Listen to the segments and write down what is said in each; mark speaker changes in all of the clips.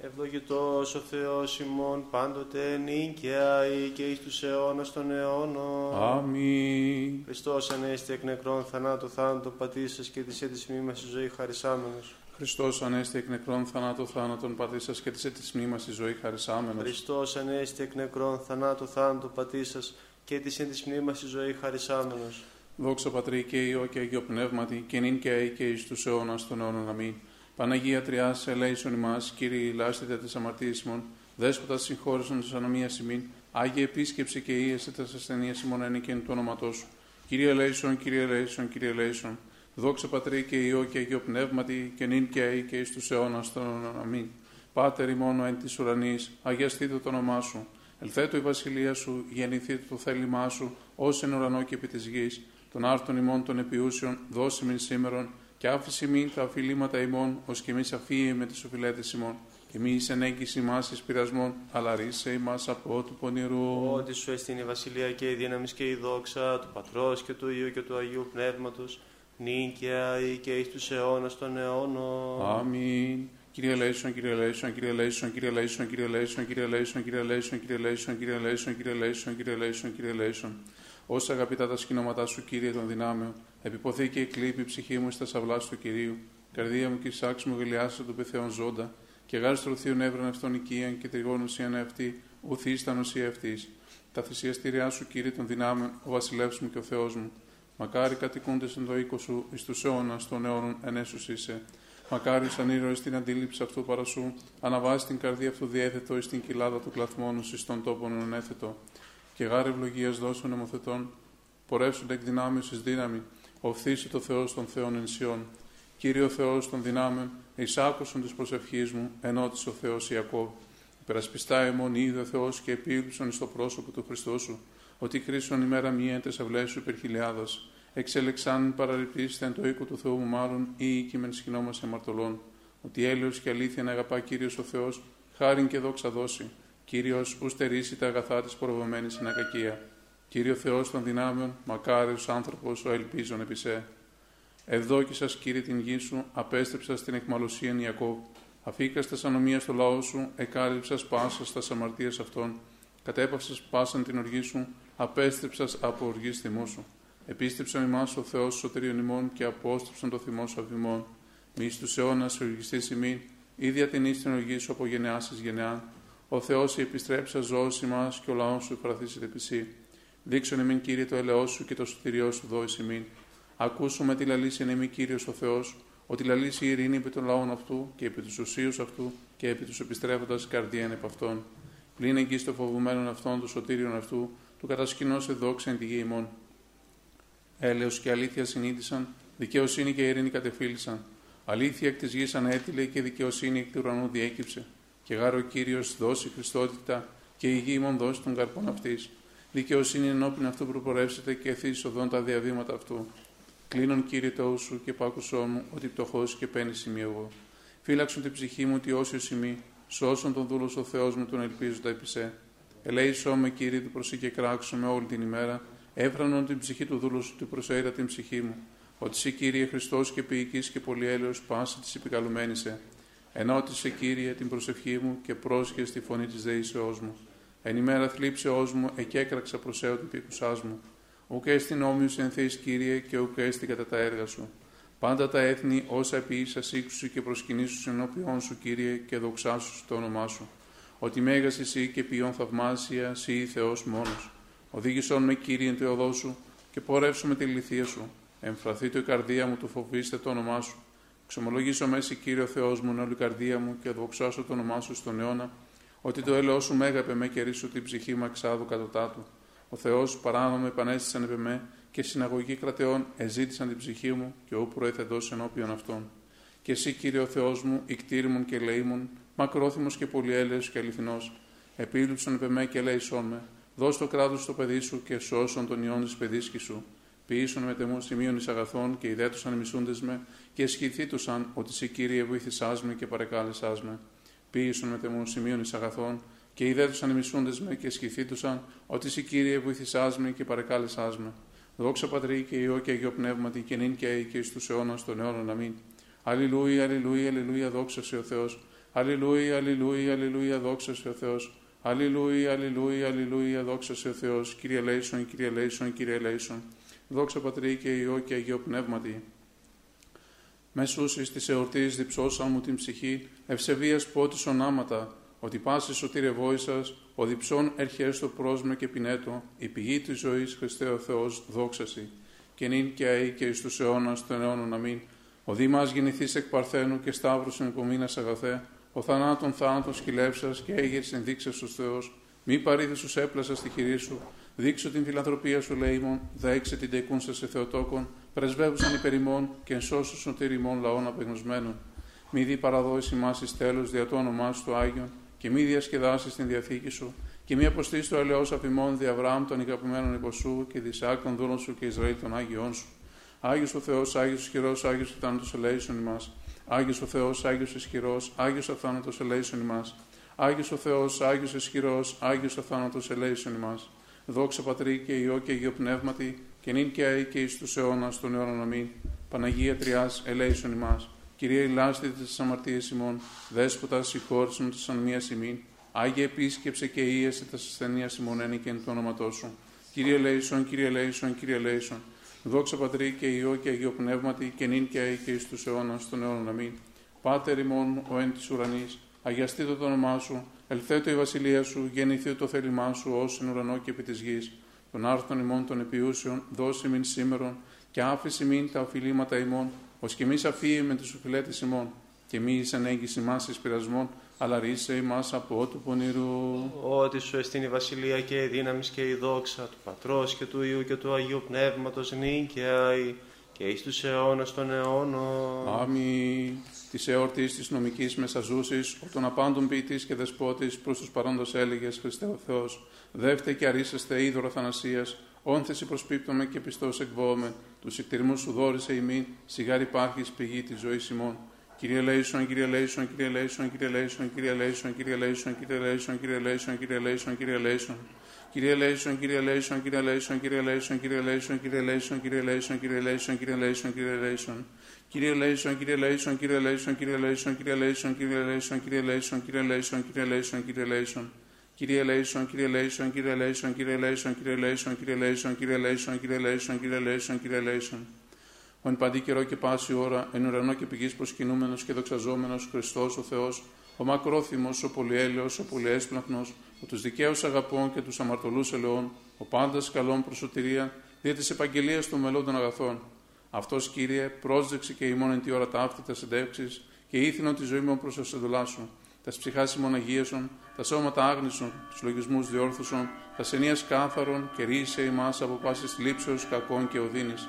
Speaker 1: Ευλογητός ο Θεός ημών πάντοτε νίκαια ή και εις τους αιώνας των αιώνων.
Speaker 2: Αμήν.
Speaker 1: Χριστός ανέστη εκ νεκρών θανάτου θάνατο πατήσας και της έτης μνήμας στη ζωή χαρισάμενος.
Speaker 2: Χριστός ανέστη εκ νεκρών θανάτου θάνατον πατήσας και της έτης μνήμας στη ζωή χαρισάμενος.
Speaker 1: Χριστός ανέστη εκ νεκρών θανάτου θάνατο πατήσας και της έτης μνήμας στη ζωή χαρισάμενος.
Speaker 2: Δόξα Πατρί και Υιό και Αγίο Πνεύματι και νυν και αεί και εις τους αιώνας των αιώνων. Αμήν. Παναγία Τριάς, ελέησον ημάς, Κύριε ηλάστητε της αμαρτίας ημών, Δέσποτας συγχώρεσον της ανομίας ημίν, Άγιε επίσκεψη και ίεσε τας ασθενείας ημών ενίκεν του όνοματός σου. Κύριε ελέησον, Κύριε ελέησον, Κύριε ελέησον. Δόξα Πατρί και Υιό και Αγίο Πνεύματι και νυν και αεί και εις τους αιώνας των αιώνων. Αμήν. Πάτερ ημών εν της ουρανής, αγιαστήτω το όνομά σου. Ελθέτω η βασιλεία σου, γεννηθείτε το θέλημά σου, ως εν ουρανό και επί της γης. Τον άρτον ημών τον επιούσιον, δος ημίν σήμερον, και άφες ημίν τα οφειλήματα ημών, ως και ημείς αφίεμεν τοις οφειλέταις ημών. Και μη εισενέγκης ημάς εις πειρασμόν, αλλά ρύσαι ημάς από του πονηρού.
Speaker 1: Ότι σου εστίν η βασιλεία και η δύναμη και η δόξα του Πατρός και του Υιού και του Αγίου Πνεύματος, νυν και αεί και εις τους αιώνας των αιώνων.
Speaker 2: Αμήν. Κύριε ελέησον, Κύριε Λέισον, Κύριε Λέισον, Κύριε Λέισον, Κύριε Λέισον, Κύριε Λέισον, Κύριε Λέισον, Κύριε Λέισον, Κύριε Λέισον, Κύριε Λέισον, Κύριε Λέισον, Κύριε Λέισον. Όσα αγαπητά τα σκηνώματά σου, Κύριε των δυνάμεων, επιποθεί και εκλείπει η ψυχή μου στα σαυλά του Κυρίου, καρδία μου και σάξ μου γελιάσε του πεθέων ζώντα, και γάρι στρωθείο νεύρων αυτών οικίαν και τριγών ουσίαν αυτή, ουθή στα νοσία αυτή. Τα θυσιαστήριά σου, Κύριε των δυνάμεων, ο βασιλεύς μου και ο Θεός μου. Μακάρι κατοικούνται εν το οίκο σου, εις τους αιώνας των αιώνων ενέσου είσαι. Μακάρι σαν ήρωες την αντίληψη αυτού παρασού, αναβάζει την καρδία αυτού διέθετο εις την κοιλάδα του κλαθμόνου εις των τόπων ενέθετο. Και γάρε ευλογίας δώσουν αιμοθετών, πορεύσουν εκ δυνάμεως εις δύναμη, οφθήσει το Θεός των Θεών ενσιών. Κύριο Θεός των δυνάμεων, εισάκουσον τη προσευχή μου, ενώτησε ο Θεός Ιακώβ. Υπερασπιστά εμών είδε ο Θεός και επίληψον στο πρόσωπο του Χριστού σου, ότι κρίσον ημέρα μία τε αυλέ σου υπερχιλιάδα. Εξέλεξαν παραρριπτήστε εν το οίκο του Θεού μου μάλλον ή οίκημεν σκηνόμα αμαρτωλών. Ότι έλεος και αλήθεια να αγαπά κύριος ο Θεός, χάριν και δόξα δώσει. Κύριος ους στερήσει τα αγαθά της προβωμένη στην ακακία. Κύριο Θεός των δυνάμεων, μακάριος άνθρωπος ο ελπίζων επί σε. Ευδόκησα, κύριε, την γη σου, απέστρεψας στην εκμαλωσία Ιακώβ. Αφήκας στα ανομία στο λαό σου, εκάλυψας πάσας στα αμαρτία αυτών. Κατέπαυσα πάσαν την οργή σου, απέστρεψας από οργής θυμού σου. Επίστρεψαν εμά ο Θεός σωτηρίων ημών και απόστρεψαν το θυμό σου αφημών. Μη στους αιώνας οργιστή ημίν, ίδια την την οργή σου από γενεάς εις γενεά. Ο Θεός η επιστρέψα ζώση μας και ο λαός σου υπραθήσει επισή. Δείξον εμήν κύριε το ελαιό σου και το σωτηριό σου δόηση ημίν. Ακούσουμε τη λαλήση εν εμεί κύριος ο Θεός, ότι λαλήσει η ειρήνη επί των λαών αυτού και επί τους ουσίους αυτού και επί τους επιστρέφοντας καρδία επ' αυτών. Πλην εκεί στο φοβουμένων αυτών του σωτήριων αυτού, του κατασκηνώσε δόξα εν τη γη ημών. Έλεος και αλήθεια συνείδησαν, δικαιοσύνη και ειρήνη κατεφύλησαν. Αλήθεια εκ της γης ανέτειλε και δικαιοσύνη εκ του ουρανού διέκυψε. Και γάρο κύριος δώσει Χριστότητα και η γη ημών δώσει τον καρπόν αυτής. Δικαιοσύνη ενώπιν αυτού προπορεύσετε και ευθύ οδόν τα διαβήματα αυτού. Κλείνον κύριε το σου και πάκουσό μου, ότι πτωχός και παίρνει σημείο εγώ. Φύλαξον την ψυχή μου ότι όσιο σημεί, σώσον τον δούλος ο Θεός μου τον ελπίζοντα επί σε. Ελέησό με κύριε του προσή και κράξω με όλη την ημέρα, έφρανον την ψυχή του δούλους σου, την προσέρα την ψυχή μου. Ότι σε κύριε Χριστός και ποιητής και πολυέλεος πάση της επικαλουμένης σε. Ενώτησε κύριε την προσευχή μου και πρόσχε στη φωνή της δεήσεώ μου. Εν ημέρα θλίψεώς μου, εκέκραξα προσέω την πίκουσάς μου. Ουκ έστιν όμοιος εν θέης, Κύριε, και ουκ έστιν κατά τα έργα σου. Πάντα τα έθνη όσα ποιήσα σύξου και προσκυνήσου ενώπιον σου, Κύριε, και δοξάσου το όνομά σου. Ότι μέγα εσύ και ποιόν θαυμάσια, σύ Θεός μόνος. Οδήγησόν με, Κύριε, εν θεοδό σου και πορεύσου με τη λυθία σου. Εμφραθεί το η καρδία μου, του φοβήστε το όνομά σου. Ξομολογήσω μέση, Κύριο Θεός μου, εν όλη καρδία μου και δοξάσω το όνομά σου στον αιώνα. Ότι το έλεό σου μέγαπε με και ρίσου την ψυχή μου εξάδου κατωτάτου. Ο Θεός παράνομο επανέστησαν επί με και συναγωγή κρατεών εζήτησαν την ψυχή μου και όπου προέθεντο ενώπιον αυτών. Και συ, Κύριε ο Θεός μου, οικτίρμων και ελεήμων, μακρόθυμος και πολυέλεος και αληθινός, επίβλεψον επ' εμέ και ελέησόν με, δος το κράτος σου τω παιδί σου και σώσον τον υιόν της παιδίσκης σου. Ποίησον μετ' εμού σημείον εις αγαθόν και ιδέτωσαν οι μισούντές με και αισχυνθήτωσαν ότι συ Κύριε εβοήθησάς μοι και παρεκάλεσάς με. Ποίησον μετ' εμού σημείον εις αγαθόν και ιδέτωσαν οι μισούντές με και αισχυνθήτωσαν ότι συ Κύριε εβοήθησάς μοι και παρεκάλεσάς με. Δόξα πατρί και ιό και αγιο πνεύματι και νυν και αεί και εις τους αιώνας των αιώνων αμήν. Αλληλούια, αλληλούια, αλληλούια, δόξα σε ο Θεός. Αλληλούια, αλληλούια, αλληλούια, δόξα σε ο Θεός. Αλληλούια, αλληλούια, αλληλούια, δόξα σε ο Θεός. Κύριε Λέισον, Κύριε Λέισον, Κύριε Λέισον. Δόξα Πατρί και Υιό και Αγίο Πνεύματι. Μέσους της εορτής διψώσαν μου την ψυχή, ευσεβίας πότης ονάματα, ότι πάσης σωτήρε σας, ο διψών έρχεστο πρόσμε και πινέτο, η πηγή της ζωής Χριστέ ο Θεός, δόξαση, και νυν και αεί και εις τους αιώνας των αιώνων αμήν. Ο Δήμας γεννηθείς εκ Παρθένου και Σταύρου υπομείνα αγαθέ, ο θανάτων θάνατον σκυλεύσα και έγερ ενδείξε στους Θεός, μη παρήδες σου έπλασα στη χειρή σου, δείξω την φιλανθρωπία σου, λέιμον, δέξε την τεκούνσα σε Θεοτόκον, πρεσβεύουσαν υπερημών και ενσώσου σωτηριμών λαών απεγνωσμένων. Μη δι παραδόηση μας εις τέλος δια το όνομά σου το Άγιον, και μη διασκεδάσεις την διαθήκη σου, και μη αποστήσει το ελαιό αφημών δι Αβραάμ των ικαπημένων υποσού και δι των δούλων σου και Ισραήλ των Άγιών σου. Άγιος ο Θεός, Άγιος ισχυρός, Άγιος ο θάνατος ελέησον ημάς. Άγιος ο Θεός, Άγιος ισχυρός, Άγιος ο θάνατος ελέησον ημάς. Άγιος ο Θεός, Άγιος ισχυρός, Άγιος ο θάνατος ελέησον ημάς. Δόξα πατρί και ιό και Αγίο Πνεύματι, και νυν και αεί και εις τους αιώνας των αιώνων αμήν. Παναγία Τριάς, ελέησον ημάς. Κυρία Ηλάστη της αμαρτίας ημών, δέσποτα συγχώρησον της ανομίας ημών. Άγια επίσκεψε και ίεσε τας ασθενείας ημών ένι και εν το όνοματός σου. Κύριε Λέισον, Κύριε Λέισον, Κύριε Λέισον. Δόξα Πατρί και Υιό και Αγίο Πνεύματι και νυν και αεί και εις τους αιώνας των αιώνων αμήν. Πάτερ ημών, ο εν της ουρανής, αγιαστείτε το όνομά σου, ελθέτω η βασιλεία σου, γεννηθεί το θέλημά σου, ως εν ουρανό και επί της γης. Των άρθρων ημών των επιούσεων, δώσει μην σήμερον, και άφηση μην τα οφειλήματα ημών, ως και μη αφήε με τους οφειλέτες ημών, και μη εις ανέγγιση μας εις πειρασμών, αλλά ρίσε ημάς από του πονηρού.
Speaker 1: Ότι σου εστίν η βασιλεία και η δύναμη και η δόξα του πατρός και του Ιού και του Αγίου Πνεύματος νίκαια και εις τους αιώνας των αιώνων.
Speaker 2: Αμήν. Της εορτής της νομικής μεσαζούσης, ο των απάντων ποιητής και δεσπότης προς τους παρόντας έλεγες Χριστέ ο Θεός, δεύτε και αρύσασθε ύδωρ αθανασίας, όθεν σοι προσπίπτομεν και πιστώς εκβοώμεν, τους οικτιρμούς σου δώρησαι ημίν, συ γαρ υπάρχεις πηγή της ζωής ημών. Κύριε ελέησον, Κύριε Λέισον, Κύριε Λέισον, Κύριε Λέισον, Κύριε Λέισον, Κύριε Λέισον, Κύριε Λέισον, Κύριε Λέισον, Κύριε Λέισον, Κύριε Λέισον. Κύριε Λέισον, Κύριε Λέισον, Κύριε Λέισον, Κύριε Λέισον, Κύριε Λέισον, Κύριε Λέισον, Κύριε Λέισον, Κύριε Λέισον, Κύριε Λέισον, Κύριε Λέισον. Κύριε ελέησον, Κύριε Λέισον, Κύριε Λέισον, Κύριε Λέισον, Κύριε Λέισον, Κύριε Λέισον, Κύριε Λέισον, Κύριε Λέισον, Κύριε Λέισον, Κύριε Λέισον. Κύριε Λέισον, Κύριε Λέισον, Κύριε Λέισον, Κύριε Λέισον, Κύριε Λέισον, Κύριε Λέισον, Κύριε Λέισον, Κύριε Λέισον, Κύριε Λέισον, Κύριε Λέισον. Ο εν παντί καιρώ και πάση ώρα, εν ουρανώ και επί γης προσκυνούμενος και δοξαζόμενος Χριστός ο Θεός, ο μακρόθυμος, ο πολυέλεος, ο πολυεύσπλαχνος, ο τους δικαίους αγαπών και τους αμαρτωλούς ελεών, ο πάντας καλών προς σωτηρίαν, δια της επαγγελίας των μελών των αγαθών. Αυτός, κύριε, πρόσδεξε και ημών εν τη ώρα τα αυτή τα συντεύξεις και ήθινον τη ζωή μου προς τα σου. Τα ψυχά ημών αγίασον, τα σώματα άγνησον, τους λογισμούς διόρθωσον, τα σενία κάθαρον και ρίσε ημάς από πάσης λήψεως κακών και οδύνης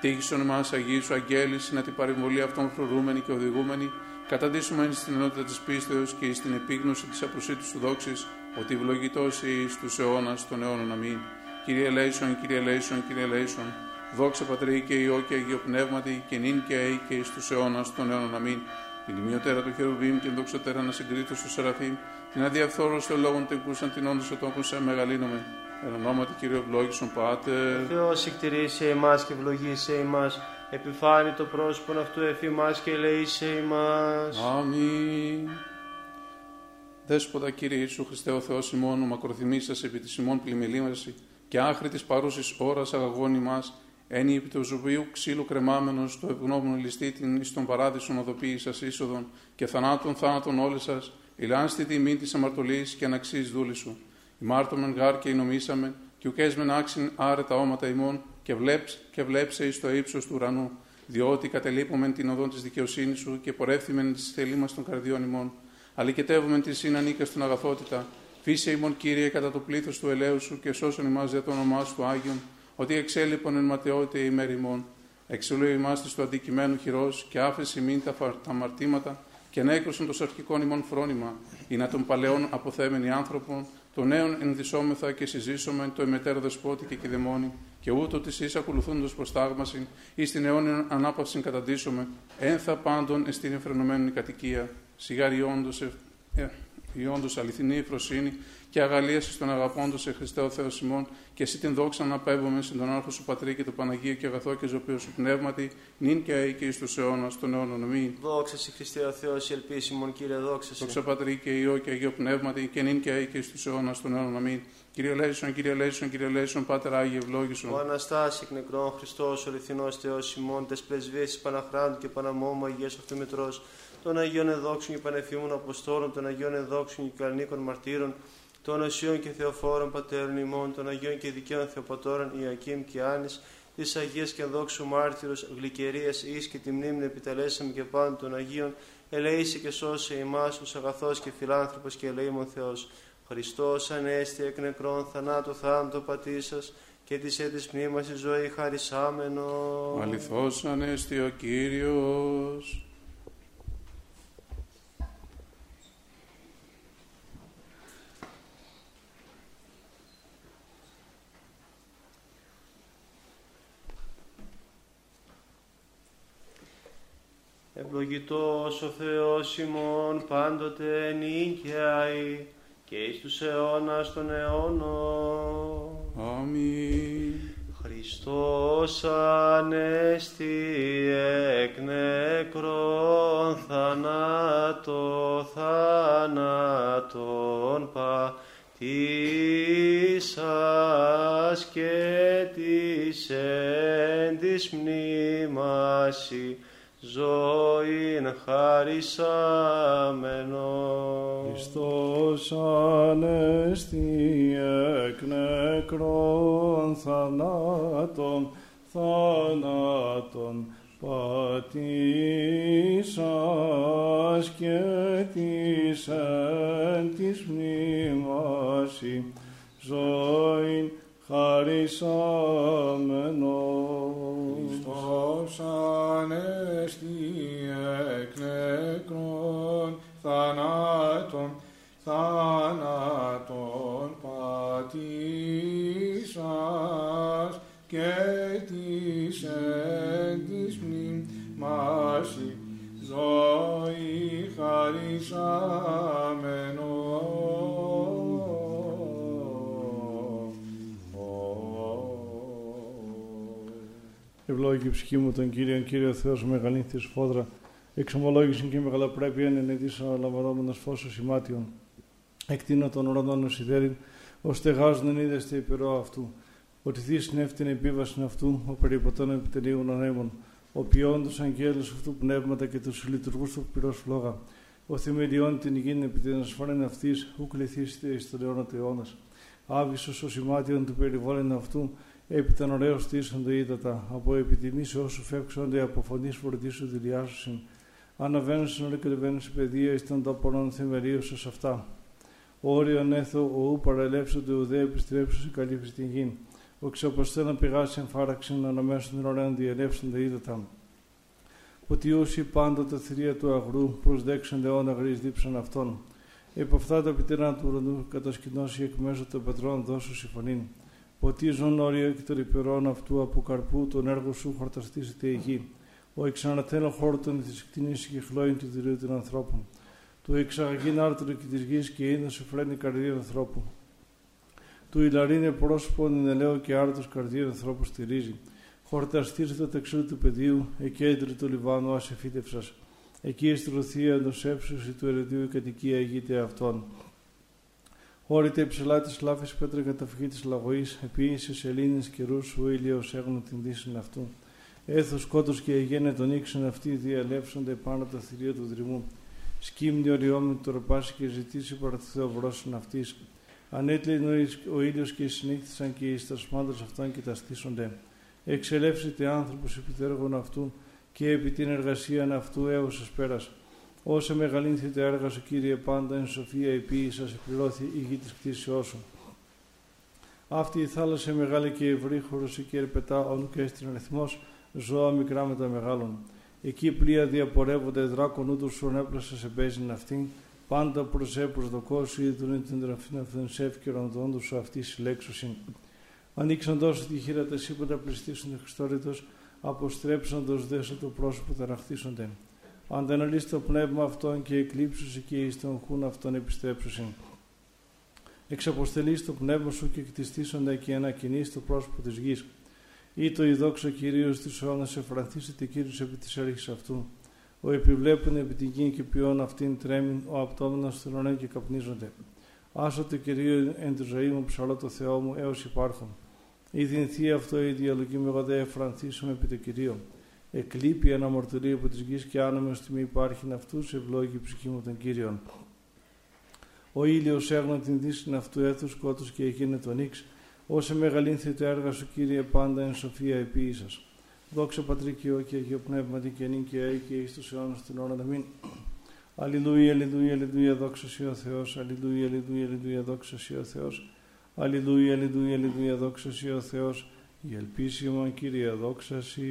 Speaker 2: Τύχησον εμά Αγίου σου αγγέλη, να την παρεμβολή αυτών φρουρούμενη και οδηγούμενη, καταντήσουμε στην ενότητα της πίστεως και στην επίγνωση της απροσίτου του δόξης, ότι ευλογητό ει του αιώνας των αιώνων. Αμήν. Κύριε Λέισον, Κύριε Λέισον, Κύριε Λέισον, δόξα Πατρί και Υιό και Αγίο Πνεύματι, και νυν και αεί και εις τους αιώνας των αιώνων. Αμήν. Την τιμιωτέρα του Χερουβίμ και δόξατέρα να συγκρίτω στου Σεραφείμ, την αδιαφθόρωστο λόγων τεκούσαν την όντως οτόπου σε μεγαλύνομαι Εν ονόματι Κύριε ευλόγησον Πάτερ.
Speaker 1: Ο Θεός εκτηρήσε εμάς και ευλογήσε εμάς. Επιφάνει το πρόσωπο αυτού εφήμας και ελεήσε εμάς.
Speaker 2: Αμήν. Δέσποτα Κύριε Ιησού Χριστέ ο Θεός ημών, ο μακροθυμής επί της ημών πλημελήμαση και άχρη της παρούσης ώρας αγαγώνη μας, ένι επί του ζωβίου ξύλου κρεμάμενος, το ευγνώμων ληστή την εις τον παράδεισον οδοποίης σας είσοδον και θανάτων θάνατον όλες σας, ηλάν στη τιμή της αμαρτωλής και αναξής δούλης σου Ημάρτωμεν γάρ και νομίσαμε, και ουκέσμεν άξιν άρετα όματα ημών, και βλέψ και βλέψε εις το ύψος του ουρανού, διότι κατελείπομεν την οδόν της δικαιοσύνης σου και πορεύθυμεν τις θελήμας των καρδιών ημών. Αλικετεύομεν τη συνανίκα στην αγαθότητα, φύσε ημών Κύριε κατά το πλήθος του ελαίου σου και σώσον ημάς για το όνομά σου Άγιον, ότι εξέλιπον εν ματαιότητα ημέρ ημών. Εξελούει ημάς της του αντικειμένου χειρός και άφεση μην τα, τα αμαρτήματα και ανέκρουσαν το σαρκικών ημών φρόνημα, ή να τον παλαιών αποθέμενοι άνθρωπον, το νέον ενδυσόμεθα και συζήσομεν το εμετέρω δεσπότη και κηδεμόνι, και ούτω της εις ακολουθούντος προστάγμαση, ή στην αιώνια ανάπαυση καταντήσουμε, ένθα πάντων εστίν εφρενωμένη κατοικία, σιγάριόντο ε, η όντως αληθινή ευφροσύνη και αγαλίαση των αγαπώντων σε Χριστέ ο Θεός ημών, και εσύ την δόξα να πέμπουμε στην τον άρχο σου Πατρί και το Παναγίο και αγαθό και ζωοποιό σου πνεύματι, νυν και αή και εις τους αιώνας των αιώνων αμήν.
Speaker 1: Δόξα σε Χριστέ ο Θεός, η ελπίσιμον κύριε, δόξα σε.
Speaker 2: Δόξα Πατρί και Υιό και Αγίο Πνεύματι, και νυν και αή και εις τους αιώνας των αιώνων αμήν. Κύριε Λέισον, Κύριε Λέισον, Κύριε Λέισον, Πάτερ Άγιε ευλόγησον.
Speaker 1: Ο Αναστάση εκ νεκρών Χριστός, ο αληθινός Θεός ημών, τες πρεσβείες Παναχράντου και Παναμόμου Αγίας Αυτομητρός, των Αγίων Εδόξων και Πανεφήμων Αποστόλων, των Αγίων Εδόξων και Καλνίκων Μαρτύρων, των Οσίων και Θεοφόρων Πατέρων ημών, των Αγίων και Δικαίων Θεοπατώρων Ιακήμ και Άνης, της Αγίας και Δόξου Μάρτυρος, Γλυκερίας εις και τη μνήμη επιτελέσαμε και πάνω των Αγίων, ελεήσει και σώσε ημάς, ου αγαθός και φιλάνθρωπος και ελεήμων Θεός. Χριστός ανέστη εκ νεκρών θανάτου θάνατο πατή σα και της έτης πνεύμα η ζωή χαρισάμενος.
Speaker 2: Αληθώς ανέστη ο Κύριος.
Speaker 1: Ευλογητός ο Θεός ημών πάντοτε νίκαιαει και εις τους αιώνας των αιώνων.
Speaker 2: Αμήν.
Speaker 1: Χριστός ανέστη εκ νεκρών θανάτω θάνατον πατήσας και της εν της μνήμαση ζωήν χαρισάμενο.
Speaker 3: Χριστός ανέστη εκ νεκρών θανάτων, θάνατον πατήσας και της εν της μνήμαση ζωήν χαρισάμενο.
Speaker 4: Χριστός ανέστη εκ νεκρών θανάτων, θάνατον πατήσας και της εν της μνήμαση ζωή χαρισάμενο.
Speaker 3: Ευλόγη η ψυχή μου τον Κύριον, Κύριο Θεός μεγαλύνθης φόδρα, εξομολόγησιν και μεγαλοπρέπεια εν ενετής αναλαμβανόμενος φώσος σημάτιον. Εκτείνω τον ουρανόν οσιδέριν, ως στεγάζουν εν είδεστε υπερό αυτού. Ότι θύ συνέφτην επίβασιν αυτού, ο περιποτών επιτελείων ανέμων, ο ποιόν τους αγγέλους αυτού πνεύματα και τους λειτουργούς του πυρός φλόγα. Ο θεμελιών την γην επί την ασφάλεν αυτής, ου κληθήσετε εις τον αιώνα του αιώνας. Άβυσος ο σημάτιον του περιβόλεν αυτού, επί των ωραίων στήσονται ύδατα, από επιτιμήσεις όσου φεύξονται από φωνής φορτίσου δηλιάσουσιν. Αναβαίνουν στην ώρα και κατεβαίνουν σε παιδεία εις των ταπονών θεμερίωσος αυτά. Όριον έθω, ο ου παρελεύσονται ουδέ επιστρέψου καλύψει την γη. Ο ξεποστέλα πηγάσει εμφάραξιν αναμέσω των ωραίων διελεύσονται ύδατα. Ότι όσοι πάντοτε θηρία του αγρού προσδέξονται αιώνα γρής δίψαν αυτών. Επ' αυτά τα πιτερά του ουρανού κατασκηνώσει εκ μέσω των πετρών δώσου συμφωνήν. Ποτίζον όρια και των υπερών αυτού από καρπού τον έργο σου χορταστήσεται η γη. Ο εξανατέλων χόρτων της κτηνής και χλώην του δηρίου των ανθρώπων. Του εξαγαγήν άρτρο και της γης και είδο σε φρένει καρδία ανθρώπου. Του ηλαρίνε πρόσωπον εν ελαίο και άρτο καρδία ανθρώπου στηρίζει. Χορταστήρθε το τεξού του πεδίου, εκέντρε του Λιβάνου ασεφίτευσα. Εκεί εστρωθία εντό έψωση του ερετίου η κατοικία ηγείται αυτών. Όρειτε υψηλά της λάφης πέτρα καταφυγή της λαγωής, επίησε σελήνε καιρούς, ο ήλιος έγνω την δύση αυτού. Έθος κότος και αγένε τον ήξεν αυτοί διαλέψονται πάνω τα θηρία του δρυμού. Σκύμνη οριόμη του ροπάσει και ζητήσει παραθεοβρόσιν αυτής. Ανέτλειν ο ήλιος και συνήθισαν και οι στασμάντε αυτών και τα στήσονται. Εξελεύσετε άνθρωπος επιτέργων αυτού και επί την εργασία αυτού έως πέρα. Όσα μεγαλύνθητε έργα σου, Κύριε, πάντα εν σοφία η σας εκπληρώθη η γη της κτήσεώς σου. Αυτή η θάλασσα μεγάλη και ευρύ χωρούσε και ερπετά όνου και έστειν αριθμό ζώα μικρά με τα μεγάλων. Εκεί πλοία διαπορεύονται δράκον ούτως σου ανέπλασε σε παίζην αυτήν, πάντα προσέ προσδοκό σου είδουν την τραφήν αυτήν σεύκαιρον δόντου σου αυτή συλλέξουσιν. Ανοίξαν τόσο τη χείρα τα σύποντα πληστήσουν Χριστόριτο, αποστρέψαντο δέσο το πρόσωπο ταραχτήσονται. Αν δεν αλύσει το πνεύμα αυτόν και εκλείψουσι και εις τον χούν αυτόν επιστρέψουσιν. Εξαποστελείς το πνεύμα σου και κτιστήσοντα και ανακοινείς το πρόσωπο της γης. Ή το ειδόξο Κυρίως της αιώνας εφρανθήσετε Κύριος επί της έργης αυτού. Ο επιβλέπουν επί την γη και ποιόν αυτήν τρέμην, ο απτόμενος θρονέ και καπνίζονται. Άσο το Κυρίο εν τη ζωή μου ψαλώ το Θεό μου έως υπάρχον. Η δυνθή αυτό η διαλογή με εγώ δε εφρανθήσουμε επί το Κυρίο. Εκλείπει ένα μορτωρίο από τη γης και άνομε ω τιμή υπάρχει αυτούς, ευλόγη ψυχή μου των Κύριων. Ο ήλιος έγνω την δύση αυτού έθους σκότου και εκείνη τον νύξ. Όσε μεγαλύνθη το έργα σου, κύριε, πάντα εν σοφία επί σας. Δόξα Πατρικιό και Αγίο Πνεύματι και νύν και αί και εις τους αιώνας την ώρα να μην. Αλληλούια, αλληλούια, αλληλούια, δόξα Σύ ο Θεός. Αλληλούια, αλληλούια, αλληλούια, δόξα Σύ ο Θεός. Αλληλούια, αλληλούια, αλληλούια, δόξα Σύ ο Θεός. Η ελπίση μου, Κύριε, δόξα Σύ.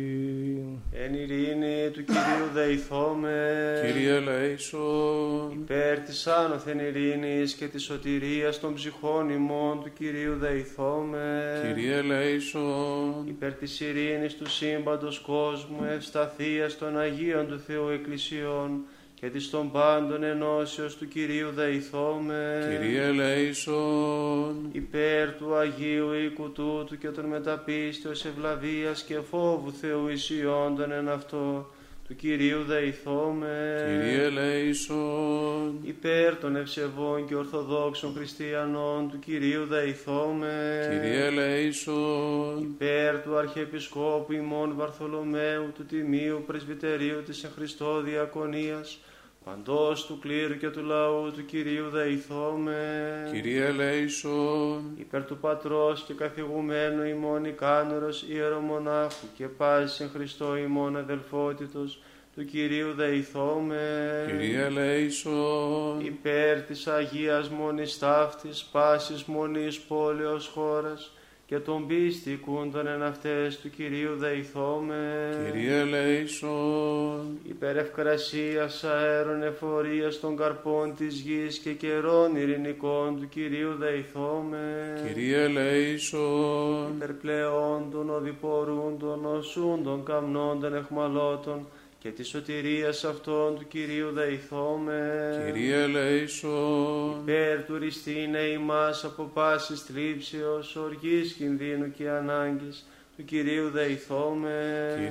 Speaker 1: Εν ειρήνη του Κυρίου δεηθώμε.
Speaker 2: Κύριε Λέησον,
Speaker 1: Υπέρ της άνωθεν ειρήνης και της σωτηρίας των ψυχών ημών του Κυρίου δεηθώμε.
Speaker 2: Κύριε Λέησον,
Speaker 1: Υπέρ της ειρήνης του σύμπαντος κόσμου, ευσταθίας των Αγίων του Θεού Εκκλησιών και της των πάντων ενώσεως του Κυρίου δεηθώμε.
Speaker 2: Κύριε Λέησον,
Speaker 1: Υπέρ του Αγίου οίκου τούτου και των μεταπίστεως ευλαβίας και φόβου Θεού ισιόντων εν αυτό, του Κυρίου δεηθώμε.
Speaker 2: Κύριε Λέησον,
Speaker 1: Υπέρ των ευσεβών και ορθοδόξων χριστιανών του Κυρίου δεηθώμε.
Speaker 2: Κύριε Λέησον,
Speaker 1: Υπέρ του Αρχιεπισκόπου ημών Βαρθολομαίου του Τιμίου Πρεσβυτερίου της εν Χριστώ Διακονίας, παντός του κλήρου και του λαού του Κυρίου δεηθώμε.
Speaker 2: Κύριε Λέησον,
Speaker 1: Υπέρ του Πατρός και καθηγουμένου ημών ικάνωρος ιερομονάχου και πάσης εν Χριστώ ημών αδελφότητος του Κυρίου δεηθώμε.
Speaker 2: Κύριε Λέησον,
Speaker 1: Υπέρ της Αγίας Μονής Ταύτης, πάσης Μονής πόλεως χώρας και των πίστικούντων εν αυτές του Κυρίου δεηθώμε.
Speaker 2: Κύριε Λέησον,
Speaker 1: Υπέρ ευκρασίας αέρων εφορίας των καρπών της γης και καιρών ειρηνικών του Κυρίου δεηθώμε.
Speaker 2: Κύριε Λέησον,
Speaker 1: Υπερπλεόντων, οδηπορούντων, οσούντων, καμνόντων, εχμαλώτων και της σωτηρίας αυτών του Κυρίου δεηθώμε.
Speaker 2: Κύριε Λέησον,
Speaker 1: Υπέρ του ριστήνε ημάς από πάσης θλίψεως, οργής, κινδύνου και ανάγκης, του Κυρίου δεηθώμε.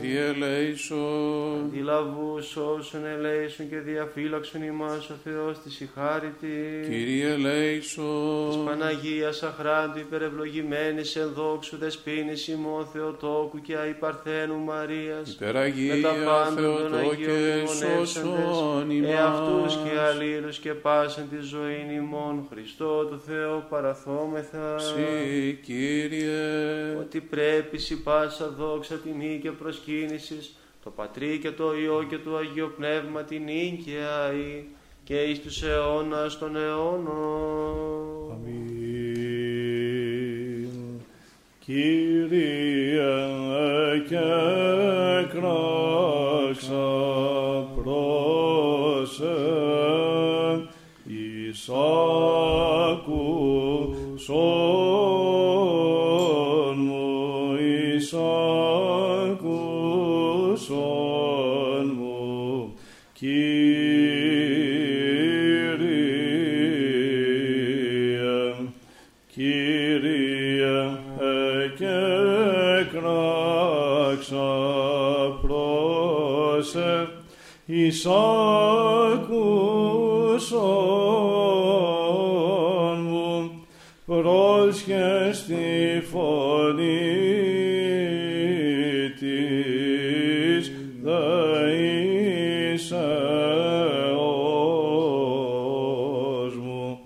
Speaker 2: Κύριε Λέησον,
Speaker 1: Αντιλαβούς όσων ελέησον και διαφύλαξον ημάς ο Θεός της ηχάρητη.
Speaker 2: Κύριε
Speaker 1: Της
Speaker 2: Λέησον,
Speaker 1: Παναγίας αχράντου υπερευλογημένης εν δόξου δεσπίνης ημών Θεοτόκου και αϊπαρθένου Μαρίας.
Speaker 2: υπεραγία
Speaker 1: με τα πάντων των
Speaker 2: Θεοτόκε
Speaker 1: Αγίων
Speaker 2: σώσον
Speaker 1: ημών εαυτούς και
Speaker 2: ημάς.
Speaker 1: αλλήλους και πάσαν τη ζωήν ημών Χριστό του Θεού παραθόμεθα.
Speaker 2: Συ, Κύριε,
Speaker 1: Ότι πρέπει σι πάσα δόξα τιμή και προσκύνησης το Πατρί και το Υιό και το Αγίο Πνεύμα την νίκαια ή και εις τους αιώνας των αιώνων.
Speaker 3: Αμήν. Κύριε και κράξα πρόσε εις άκουσον εις άκουσον μου, πρόσχε στη φωνή της δεήσεώς μου,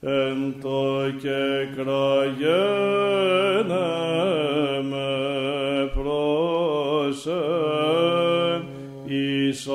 Speaker 3: εν το και κραγένε με πρόσε εις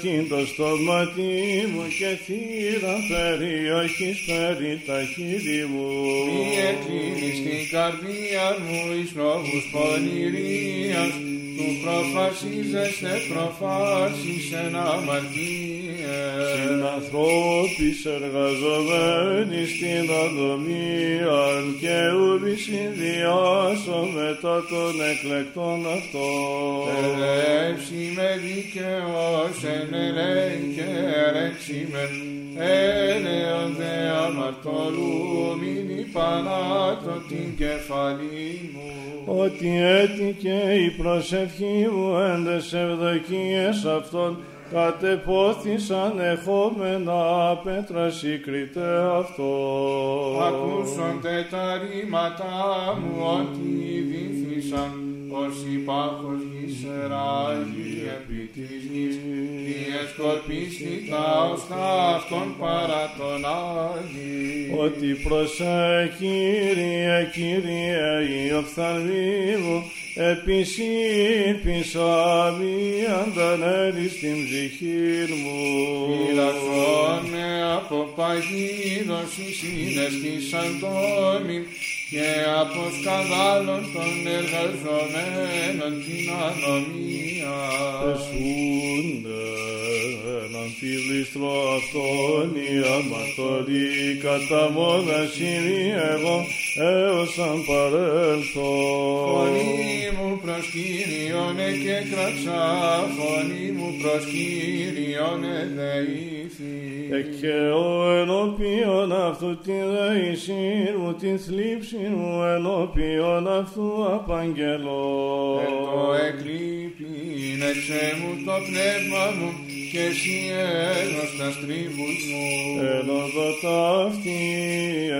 Speaker 3: φυλακή το στόματι μου και θύρα περιοχής περί τα χείλη μου.
Speaker 4: Μη εκλείνεις την καρδία μου εις λόγους πονηρίας, του προφασίζεσαι προφάσεις εν αμαρτίες.
Speaker 3: Συνανθρώπης εργαζομένοι στην αδομία και ουρι συνδυάσω μετά των εκλεκτών αυτών.
Speaker 4: Ερεύσει με δικαιός εν ελέη και ερέξει με έλεον δε αμαρτωλούμην υπανάτω την κεφαλή μου.
Speaker 3: ότι έτυχε η προσευχή μου εν τες ευδοκίες αυτών κατεπόθησαν εχόμενα πέτρα συγκρίτε αυτό.
Speaker 4: Ακούσονται τα ρήματά μου ότι δίθησαν ως υπάρχος γης εράγει επί της γης διεσκορπίστη τα οστά αυτών παρά τον Άγι.
Speaker 3: ότι προσέ Κύριε, Κύριε, η οφθαλμή μου επισύρπησα μη αντανέλη στην ψυχή μου.
Speaker 4: Φυλαξόν με από παγίδωση συναισθήσαν τόμην και από σκανδάλων των εργαζομένων την ανομία.
Speaker 3: Εσούνται έναν φίλιστρο αυτόν η αμαρτωλή κατά μόδα σύρει εγώ έως αν παρέλθω.
Speaker 4: Φωνή μου προς Κύριον και κραξά, φωνή μου προς Κύριον εδεήθη.
Speaker 3: Ε, και ο ενώπιον αυτού την δεησή μου, την θλίψη μου ενώπιον αυτού απαγγελώ.
Speaker 4: Εν το εκλείπειν εξέ μου το πνεύμα μου και εσύ ένος τα στρίβους μου.
Speaker 3: Έλοδο ταύτη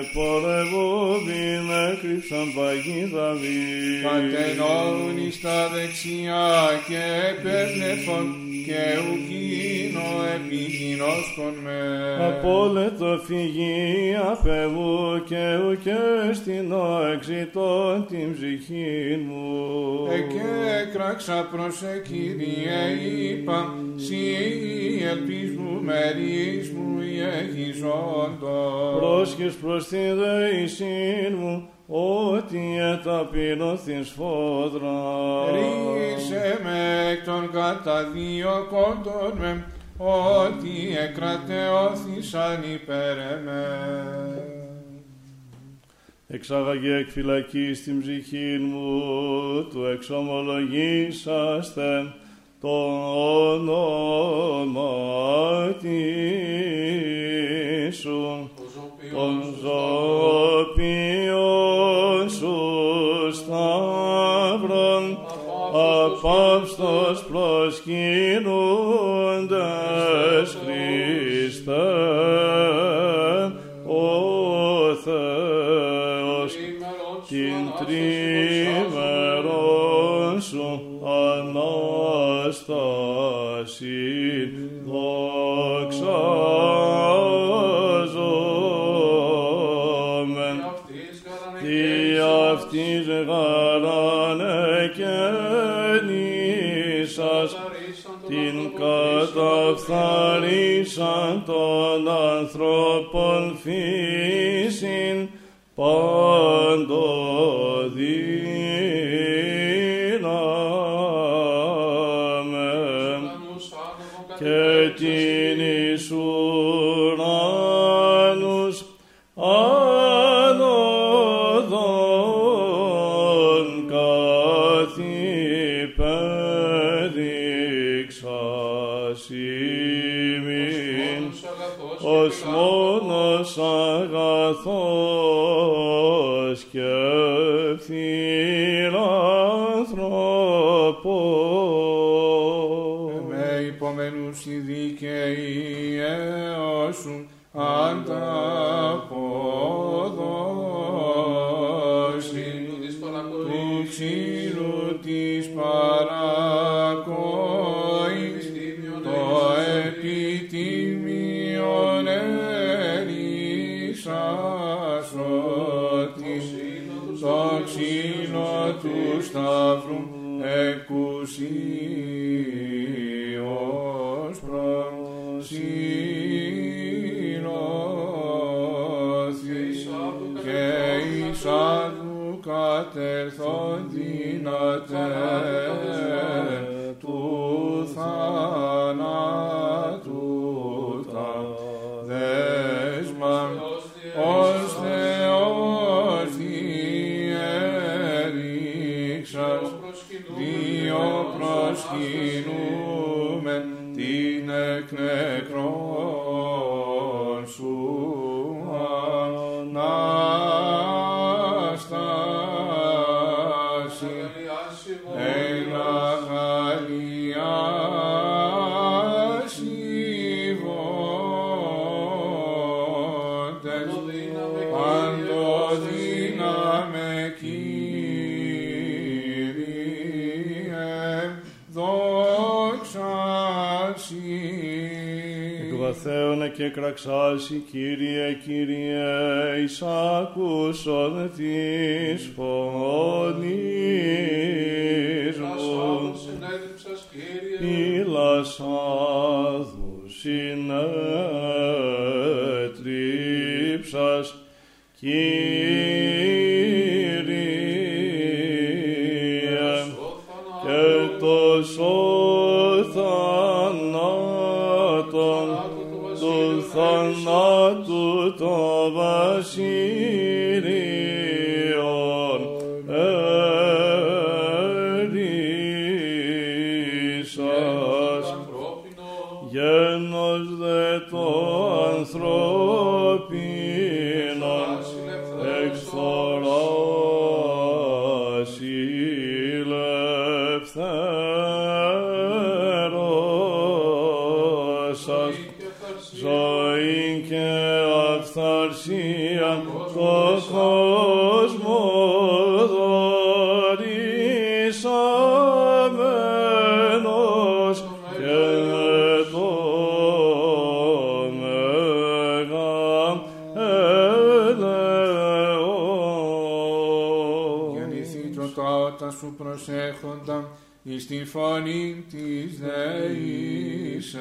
Speaker 3: επορευόμη με κρύψαν παγίδα μη.
Speaker 4: Κατενώνουν εις τα δεξιά και επέπνεφον και ουκίνο επιγινώσκον με.
Speaker 3: Απόλετο φυγή απεβού και ουκέ στην εξητών την ψυχή μου.
Speaker 4: Εκέ κράξα προς Κύριε είπα, σύ ελπίς μου μερίς μου η εχιζόντο.
Speaker 3: Πρόσχες προς τη δεησή μου, ότι εταπεινωθείς φόδρα.
Speaker 4: Ρίσε με εκ των καταδίωκοντων με, ότι εκρατεώθησαν υπέρ εμέ.
Speaker 3: Εξάγαγε εκ φυλακή στην ψυχή μου, του εξομολογήσαστε το όνομα σου, αυτής να τε τους ανατούτα δες μα αληθαί ερικά δια. και κραξάσει Κύριε, Κύριε, εις ακούσον της.
Speaker 4: σου προσέχοντα εις τη φωνή της δεήσεως.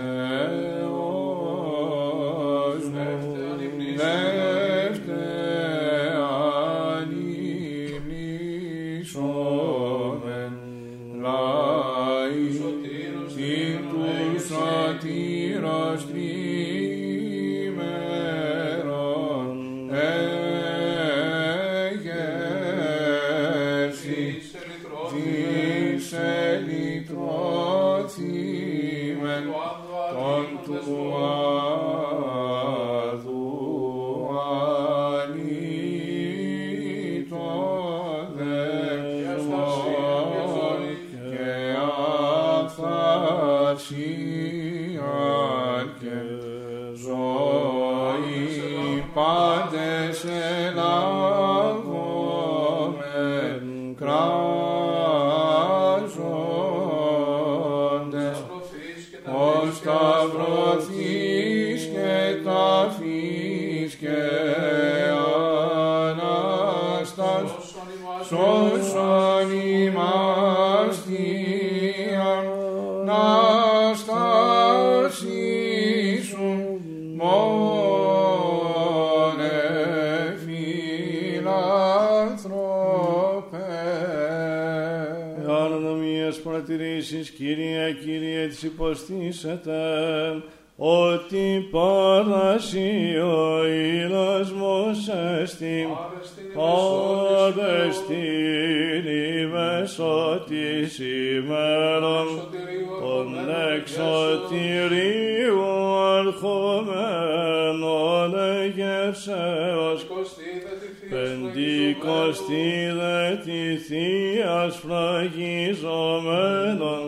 Speaker 3: Δικοστή δε τη Θείας φραγιζομένων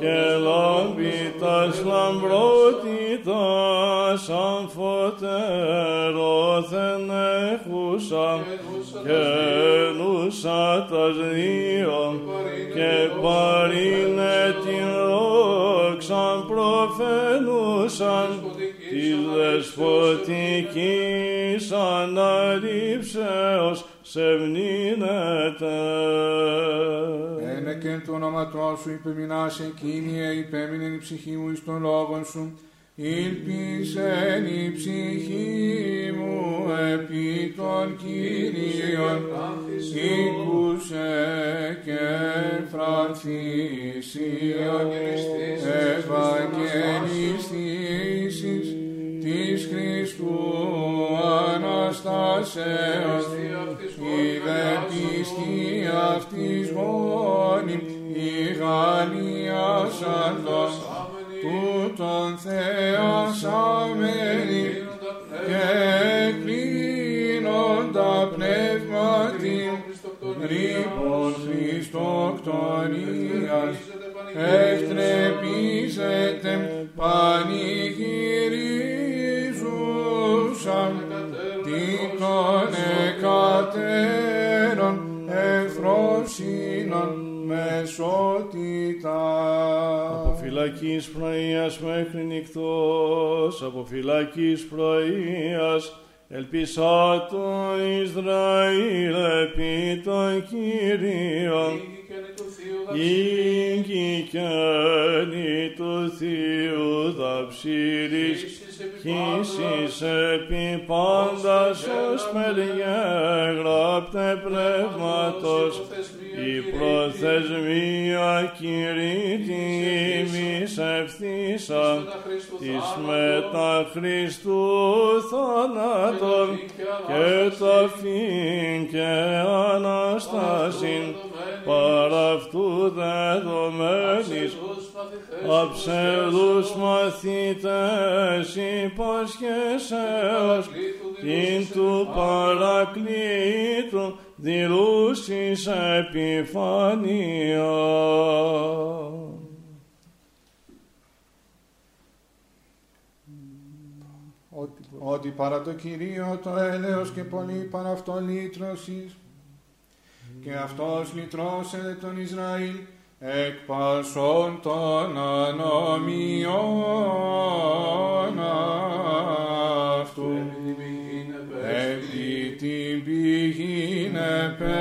Speaker 3: και λάμπητας λαμπρότητας αμφωτέρωθεν έχουσα και νουσα τας δύο και παρήνε την δόξαν προφενούσαν της δεσποτικής αναλήψεως σεμνήνεται.
Speaker 4: Ένε και το όνομα σου υπεμεινάς εκείνη, υπέμεινε η ψυχή μου εις των λόγων σου, Ήλπισεν η ψυχή μου επί των Κύριων, ήκουσε και φρανθήσιον ευαγγελιστήσεις της Χριστού Αναστάσεως, η δε πίστη αυτής μόνη, η Γαλλία σαντός, τούτον θεασάμενη και κλείνοντα πνεύματι ρήπος Χριστοκτονίας. Εκτρεπίζεται πανηγυρίζουσαν τίτων εκατέρων μεσότητα.
Speaker 3: Από φυλακής πρωίας μέχρι νυχτός, από φυλακής πρωίας, ελπίσα το Ισραήλ επί των Κύριων, Ήγη και του Θείου δαψίρης, χύσεις επί πάντας. ως γράπτε πνεύματος, η προθεσμία κηρύττει ημείς ευθύσα της μετά Χριστού θάνατον και ταφήν και Αναστάσιν παρά αυτού δεδομένης αψεύδους μαθητές υπασχέσεως την του παρακλήτου δηλούσεις επιφανία.
Speaker 4: Ότι, ότι παρά το Κυρίο το έλεος και πολύ παρά αυτό λύτρωσης και αυτός λυτρώσε τον Ισραήλ εκ πασών των ανομιών αυτού επί την πηγήν επέστης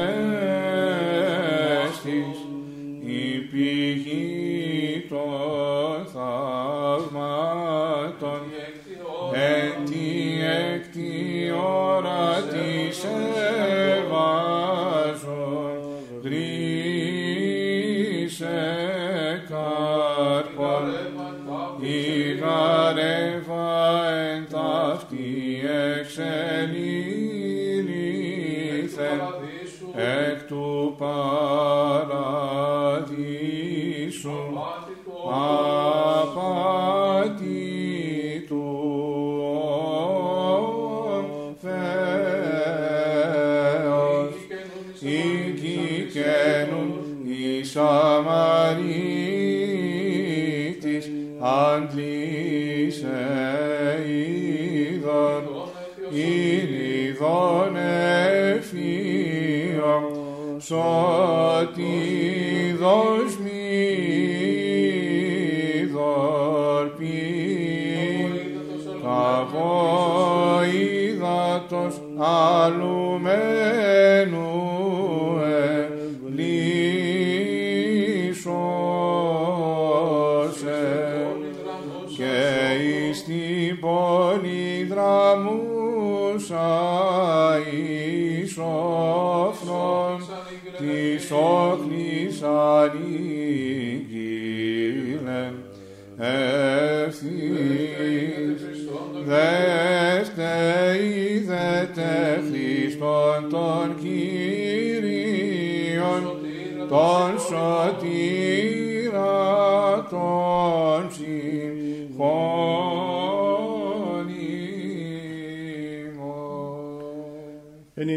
Speaker 4: η πηγή των θαυμάτων εν τη έκτη ώρα της σωτίδος μη δορπή καβοίδατος αλουμένου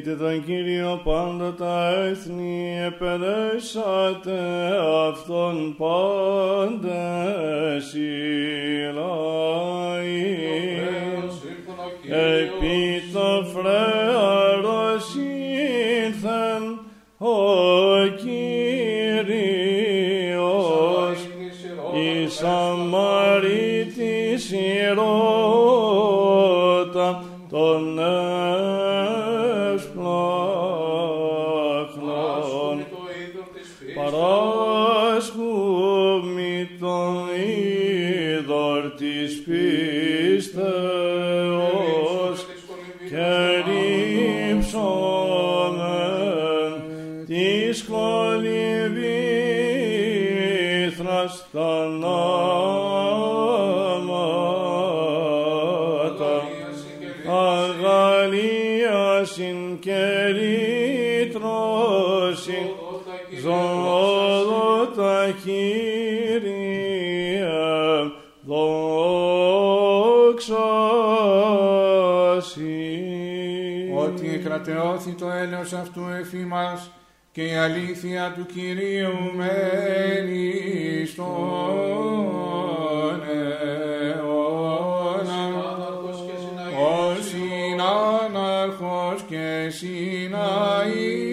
Speaker 3: to thank you. και
Speaker 4: κρατεώθη το έλεος αυτού εφή μας, και η αλήθεια του Κυρίου μένει στον αιώνας. Ο συνάναρχος και συναή.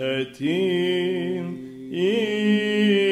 Speaker 4: Tim in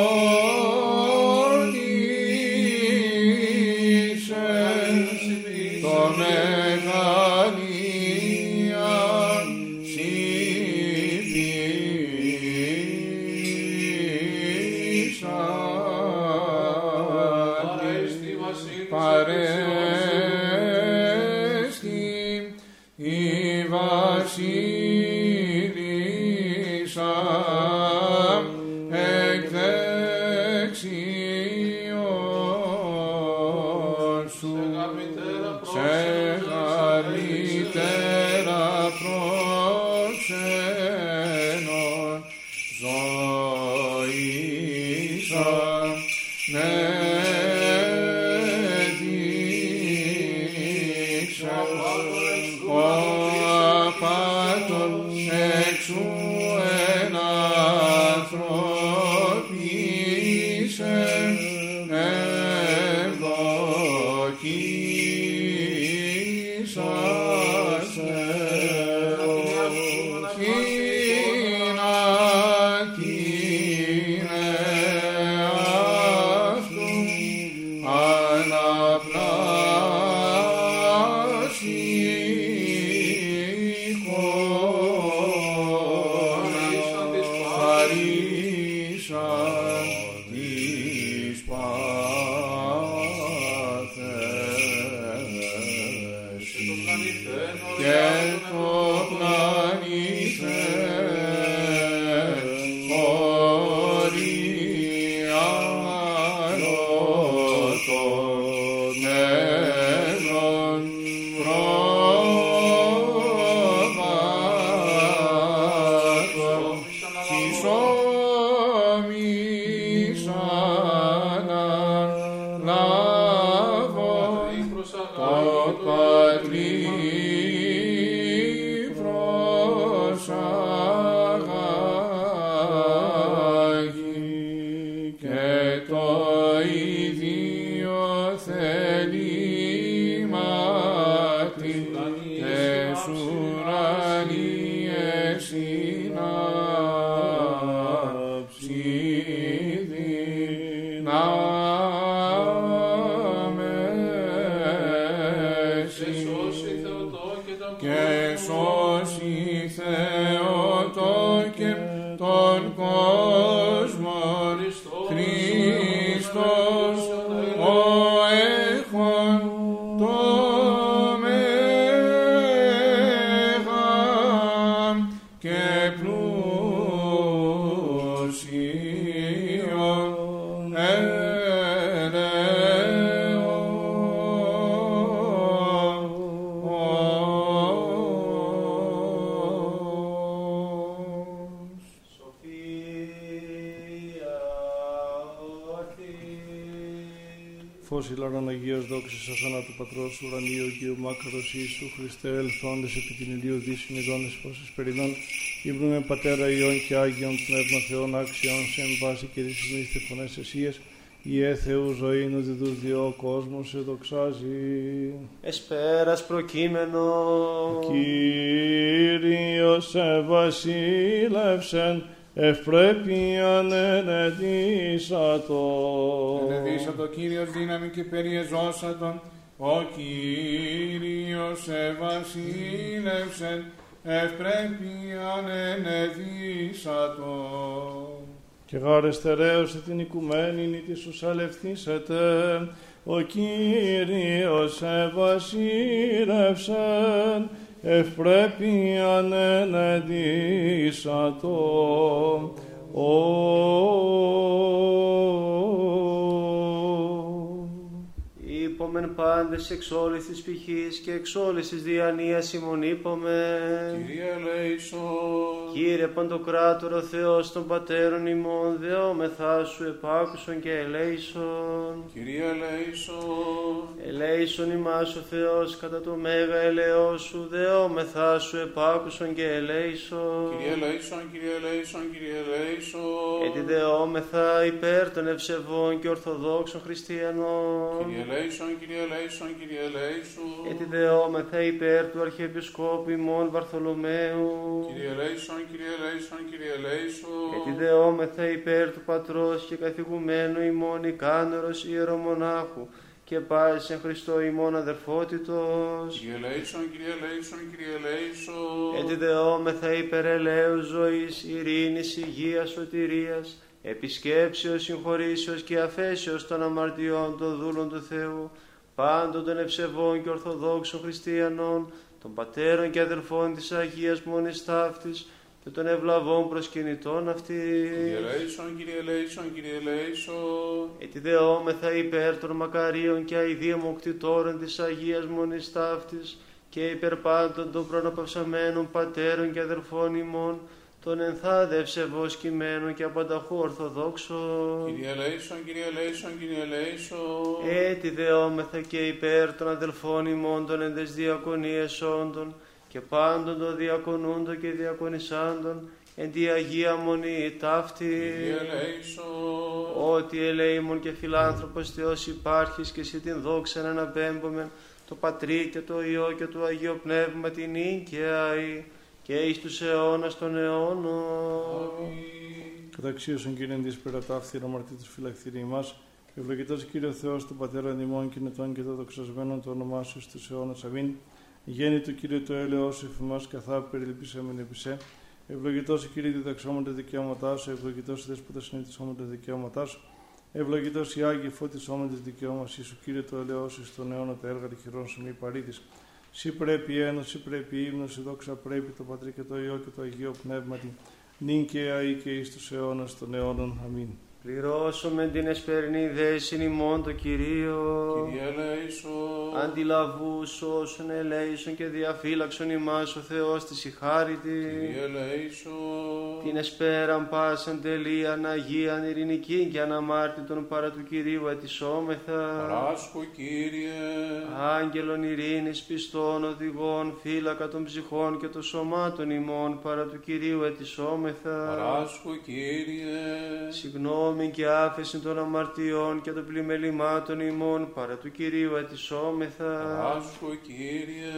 Speaker 4: Κύριε
Speaker 3: Πατρός ουρανίου και ο μάκρος Ιησού Χριστέ ελθόντες επί την ηλίου δύσιν ειδώνες πόσες περιδών ύμνουμε Πατέρα Υιών και Άγιον Πνεύμα Θεών άξιον σε εμπάση και ρίσιμίστε φωνές εσίες η Θεού ζωή νου διδούς διό κόσμος σε δοξάζει.
Speaker 1: Εσπέρας προκείμενο.
Speaker 3: Κύριος βασίλευσεν ευπρέπειαν Ενεδίσατο
Speaker 4: Κύριος δύναμη και περιεζώσατον ο Κύριος ευασίλευσεν ευπρέπειαν ενεδίσατο.
Speaker 3: Και γάρε στερέωσε την οικουμένη τη σου αλευθύσετε, ο Κύριος ευασίλευσεν ευπρέπειαν ενεδίσατο. Ο
Speaker 1: είπομεν πάντες εξ όλης της πηχής και εξ όλης της διανοίας ημών είπομεν.
Speaker 2: Κύριε ελέησον.
Speaker 1: Κύριε Παντοκράτορο Θεός των Πατέρων ημών, δεόμεθά σου επάκουσον και ελέησον.
Speaker 2: Κύριε ελέησον.
Speaker 1: Ελέησον ημάς ο Θεός κατά το μέγα ελαιός σου, δεόμεθά σου επάκουσον και ελέησον.
Speaker 2: Κύριε ελέησον, Κύριε ελέησον, Κύριε ελέησον.
Speaker 1: Έτσι δεόμεθα υπέρ των ευσεβών και ορθοδόξων χριστιανών.
Speaker 2: Κύριε ελέησον, Κύριε ελέησον, Κύριε ελέησον.
Speaker 1: Έτσι δεόμεθα υπέρ του Αρχιεπισκόπου ημών Βαρθολομαίου.
Speaker 2: Κύριε ελέησον, Κύριε ελέησον, Κύριε ελέησον.
Speaker 1: Έτσι δεόμεθα υπέρ του Πατρός και καθηγουμένου ημών Ικάνωρος ιερομονάχου και πάσης σε Χριστό ημών αδερφότητος.
Speaker 2: Κύριε ελέησον, Κύριε ελέησον, Κύριε ελέησον.
Speaker 1: Έτσι δεόμεθα υπέρ ελέους ζωής, ειρήνης, υγείας, σωτηρίας, επισκέψεως, συγχωρήσεως και αφέσεως των αμαρτιών των δούλων του Θεού, πάντων των ευσεβών και ορθοδόξων χριστιανών, των πατέρων και αδερφών της Αγίας Μόνης Ταύτης και των ευλαβών προσκυνητών αυτή.
Speaker 2: Κύριε ελέησον, Κύριε ελέησον, Κύριε ελέησον.
Speaker 1: Ετιδεόμεθα υπέρ των μακαρίων και αηδίων κτητόρων της Αγίας Μονής Ταύτης και υπέρ πάντων των προναπαυσαμένων πατέρων και αδερφών ημών, των ενθάδευσε κειμένων και απανταχού ορθοδόξων.
Speaker 2: Κύριε ελέησον, Κύριε ελέησον, Κύριε ελέησον.
Speaker 1: Έτι δεόμεθα και υπέρ των αδελφών ημών των εντες διακονίες όντων και πάντων των διακονούντων και διακονισάντων εν τη Αγία Μονή ταύτη.
Speaker 2: Κύριε ελέησον.
Speaker 1: Ότι ελέημον και φιλάνθρωπος Θεός υπάρχεις και εσύ την δόξα να αναπέμπομεν το Πατρί και το Υιό και το Αγίο Πνεύμα την οίκαια και εις τους αιώνας των αιώνων.
Speaker 3: Καταξίωσον Κύριε της περατάφθηρα μαρτύρ της φυλακτηρή μας Ευλογητός Κύριε Θεός του Πατέρα Νημών Κινητών και το δοξασμένο το όνομά σου στους αιώνας. Αμήν. Γέννη του Κύριε το έλεος, εφημά καθά περιληπίσαμεν επισέ. Ευλογητός Κύριε διδαξόμουν τα δικαιώματάς σου, ευλογητός Δέσποτα συνήθισόμουν τα δικαιώματάς σου. Ευλογητός οι Άγιοι φώτισόμουν της δικαιώματά σου, Κύριε το έλεος, στον αιώνα τα έργα τυχερών σου μη παρήτης. Σύ πρέπει ένωση, πρέπει ύμνος, δόξα πρέπει το Πατρί και το Υιό και το Αγίο Πνεύματι. Νυν και αεί και εις τους αιώνας των αιώνων. Αμήν.
Speaker 1: Πληρώσουμε την εσπερνή δέσιν ημών το Κυρίο.
Speaker 2: Κύριε ελέησον.
Speaker 1: Αντιλαβού όσων ελέησον και διαφύλαξον ημάς ο Θεός της η χάρητη.
Speaker 2: Κύριε ελέησον.
Speaker 1: Την εσπέραν πάσαν τελείαν Αγίαν ειρηνική και αναμάρτητον παρά του Κυρίου ετισόμεθα.
Speaker 2: Παράσχο Κύριε.
Speaker 1: Άγγελων ειρήνης πιστών οδηγών φύλακα των ψυχών και των σωμάτων ημών παρά του Κυρίου ετισόμεθα.
Speaker 2: Παράσχο Κύριε.
Speaker 1: Συγγνώμη και άφεση των αμαρτιών και των πλημελημάτων ημών παρά του Κυρίου ετισόμεθα.
Speaker 2: Παράσχο Κύριε.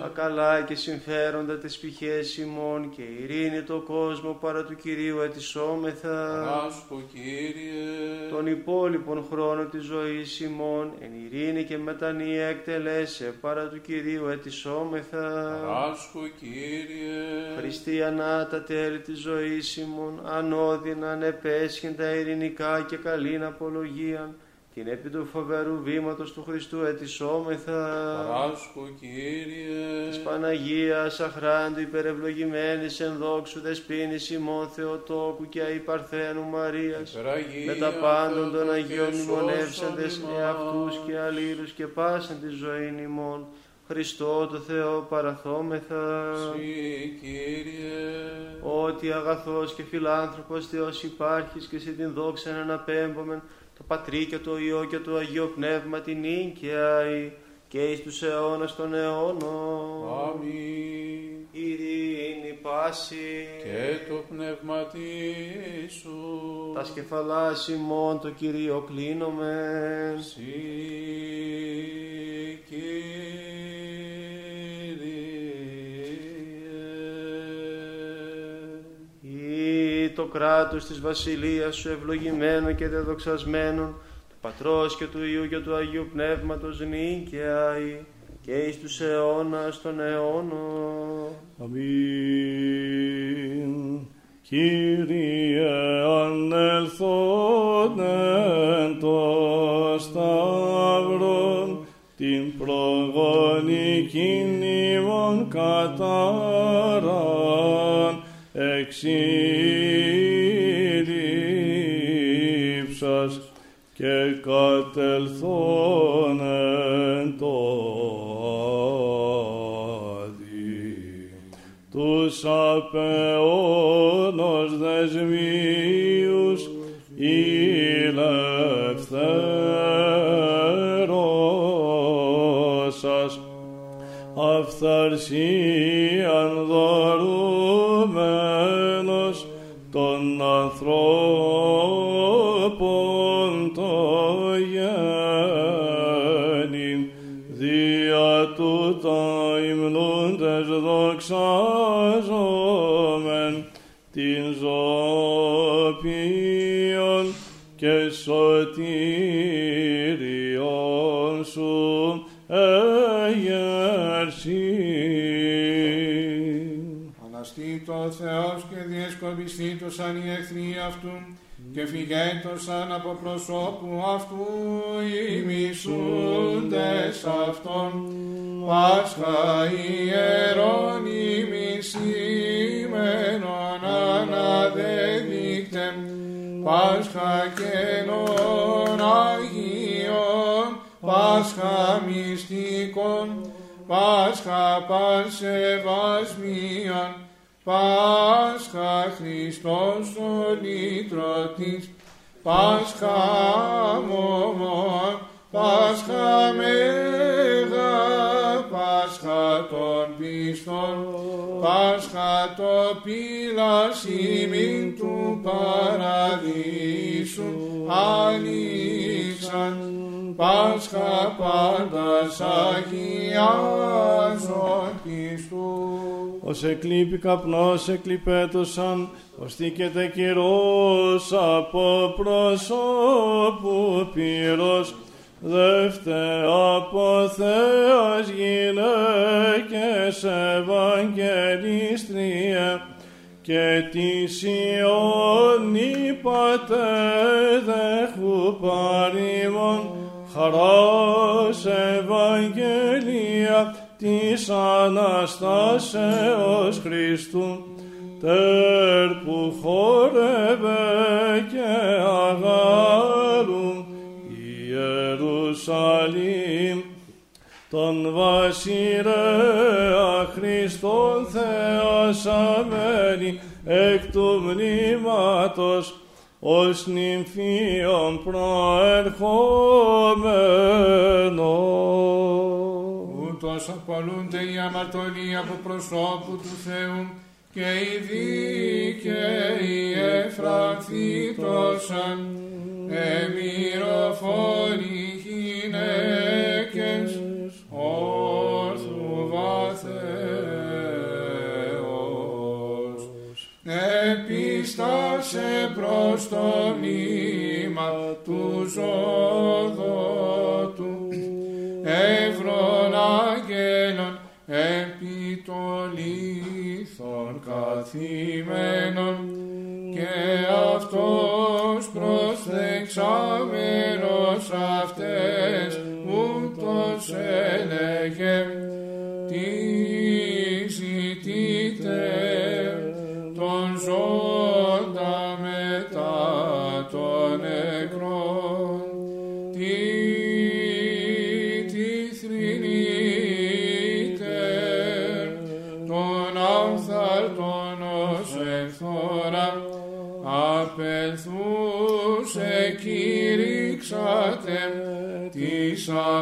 Speaker 1: Τα καλά και συμφέροντα τις πηχές ημών και ειρήνη το κόσμο παρά του Κυρίου ετισόμεθα.
Speaker 2: Παράσχο Κύριε.
Speaker 1: Τον υπόλοιπον χρόνο της ζωής ημών εν ειρήνη και μετανία εκτελέσε παρά του Κυρίου ετισόμεθα.
Speaker 2: Παράσχο Κύριε.
Speaker 1: Χριστιανά τα τέλη της ζωής ημών ανώδυνα ανεπέσχεν τα ειρηνικά και καλήν απολογίαν την επί του φοβερού βήματος του Χριστού ετισόμεθα.
Speaker 2: Παράσχο Κύριε.
Speaker 1: Της Παναγίας αχράντου υπερευλογημένης εν δόξου δεσπίνης ημών Θεοτόκου και αϊπαρθένου Μαρίας
Speaker 2: Υπεραγία
Speaker 1: με τα πάντων των
Speaker 2: Θεοτόκου
Speaker 1: Αγίων
Speaker 2: και
Speaker 1: μνημονεύσαντες
Speaker 2: σώσον
Speaker 1: εαυτούς
Speaker 2: ημάς.
Speaker 1: και αλλήλους και πάσαν τη ζωή ημών. Χριστό το Θεό παραθόμεθα.
Speaker 2: Συ, Κύριε.
Speaker 1: Ότι αγαθός και φιλάνθρωπος Θεός υπάρχεις και σε την δόξα να αναπέμπομεν το Πατρί και το Υιό και το Αγίο Πνεύμα την νίκαια και εις τους αιώνας των αιώνων.
Speaker 2: Αμήν.
Speaker 1: Ειρήνη πάση
Speaker 2: Και το πνεύμα σου.
Speaker 1: τα σκεφαλάς ημών το Κυρίο κλείνομεν.
Speaker 2: Συ, Κύριε.
Speaker 1: Κράτος της βασιλείας σου ευλογημένο και δεδοξασμένον του Πατρός και του Υιού και του Αγίου Πνεύματος νίκαια και εις τους αιώνας των αιώνων.
Speaker 3: Αμήν. Κύριε ανελθόν εν το σταυρόν την προγονική νήμων κατάραν εξήλυψας και κατελθόν εν το άδει τους απεώνος δεσμίους ηλευθέρωσας αυθαρσίαν δοξάζομεν την ζωοποιόν και σωτήριον σου εγερσήν.
Speaker 4: Αναστεί το Θεός και διεσκοπιστήτωσαν οι εχθροί αυτού και φυγέτωσαν από προσώπου αυτού οι μισούντες αυτών. Πάσχα ιερών ημισήμενον αναδεδείκτεμ Πάσχα καινών Αγίων Πάσχα μυστικών Πάσχα πανσεβασμίων Πάσχα Χριστός ο λύτρωτης Πάσχα μωμόν Πάσχα μέγα Πάσχα των πιστών Πάσχα το πύλας ημίν του παραδείσου άνοιξαν Πάσχα πάντας αγιάζον Χριστού
Speaker 3: Ο ως εκλείπει καπνός εκλειπέτωσαν, ως τίκεται κυρός από προσώπου πύρος, δεύτε από Θεός γυναίκες Ευαγγελίστρια, και τη Ιών είπατε δέχου παρήμων χαράς Ευαγγελία της Αναστάσεως Χριστού τερ που χόρευε και αγάλου Ιερουσαλήμ τον βασιλέα Χριστόν θεασαμένη εκ του μνήματος ως νυμφίον προερχόμενος.
Speaker 4: Ούτως απολούνται οι αμαρτωλοί από προσώπου του Θεού και οι δίκαιοι εφρανθήτωσαν εμυροφόροι γυναίκες όρθου βαθέως. Επίστασε προς το μνήμα του ζωδότου Sorgat himenum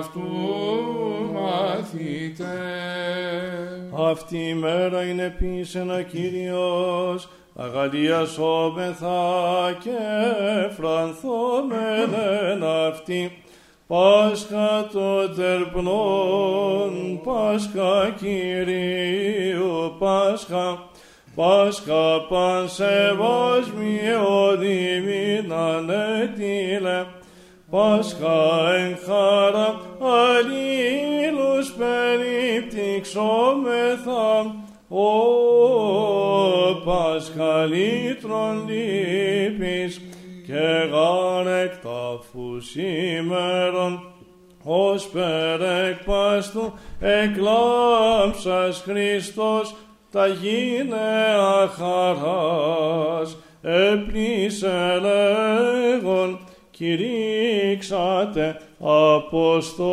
Speaker 4: αυτού μαθητέ.
Speaker 3: Αυτή η μέρα είναι επίσης ένα Κύριος, αγαλιασόμεθα και φρανθόμεν αυτή. Πάσχα το τερπνών, Πάσχα Κυρίου, Πάσχα, Πάσχα πανσεβασμιον ημίναν έτειλε, Πάσχα εν χαρά αλλήλους περιπτυξόμεθα, ο Πάσχα λύτρων λύπης και γάρεκ ταφού σήμερον, ως περεκπάστου εκλάμψας Χριστός τα γίνεα χαράς, έπνισε λέγον, κηρύξατε Αποστόλοι.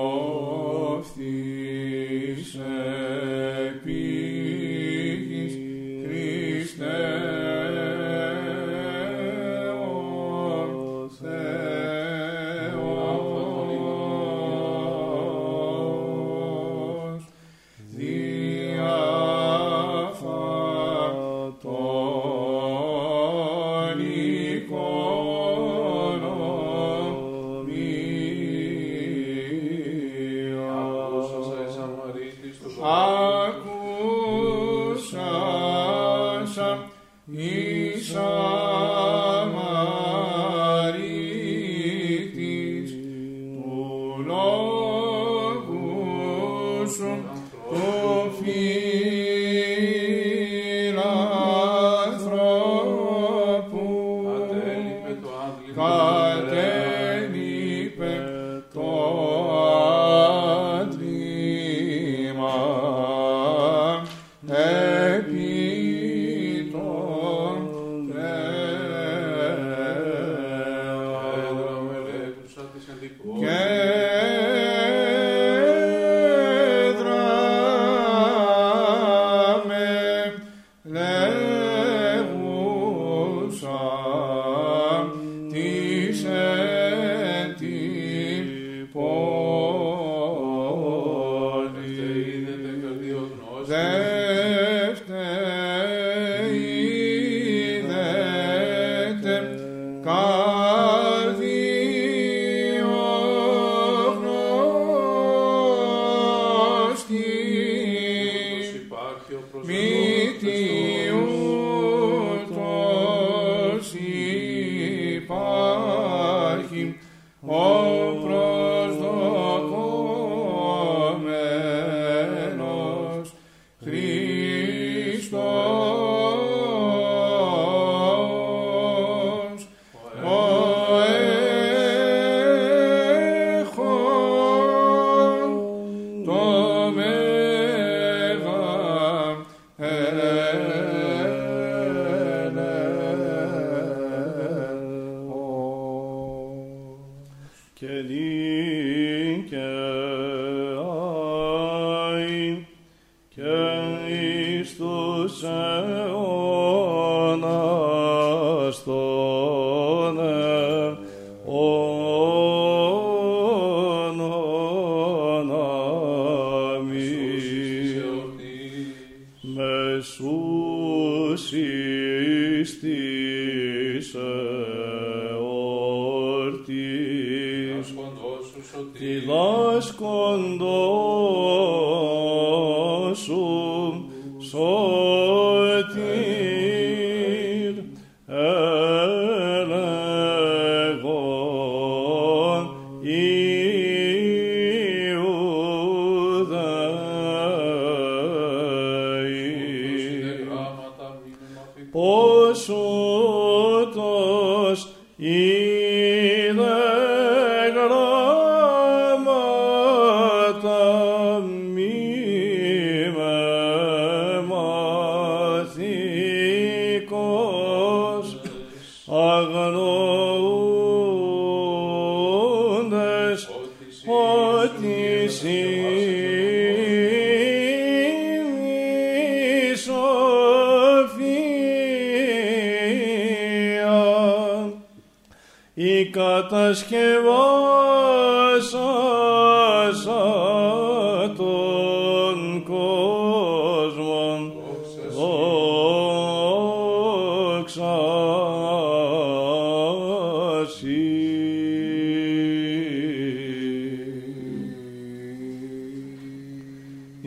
Speaker 2: Θεός,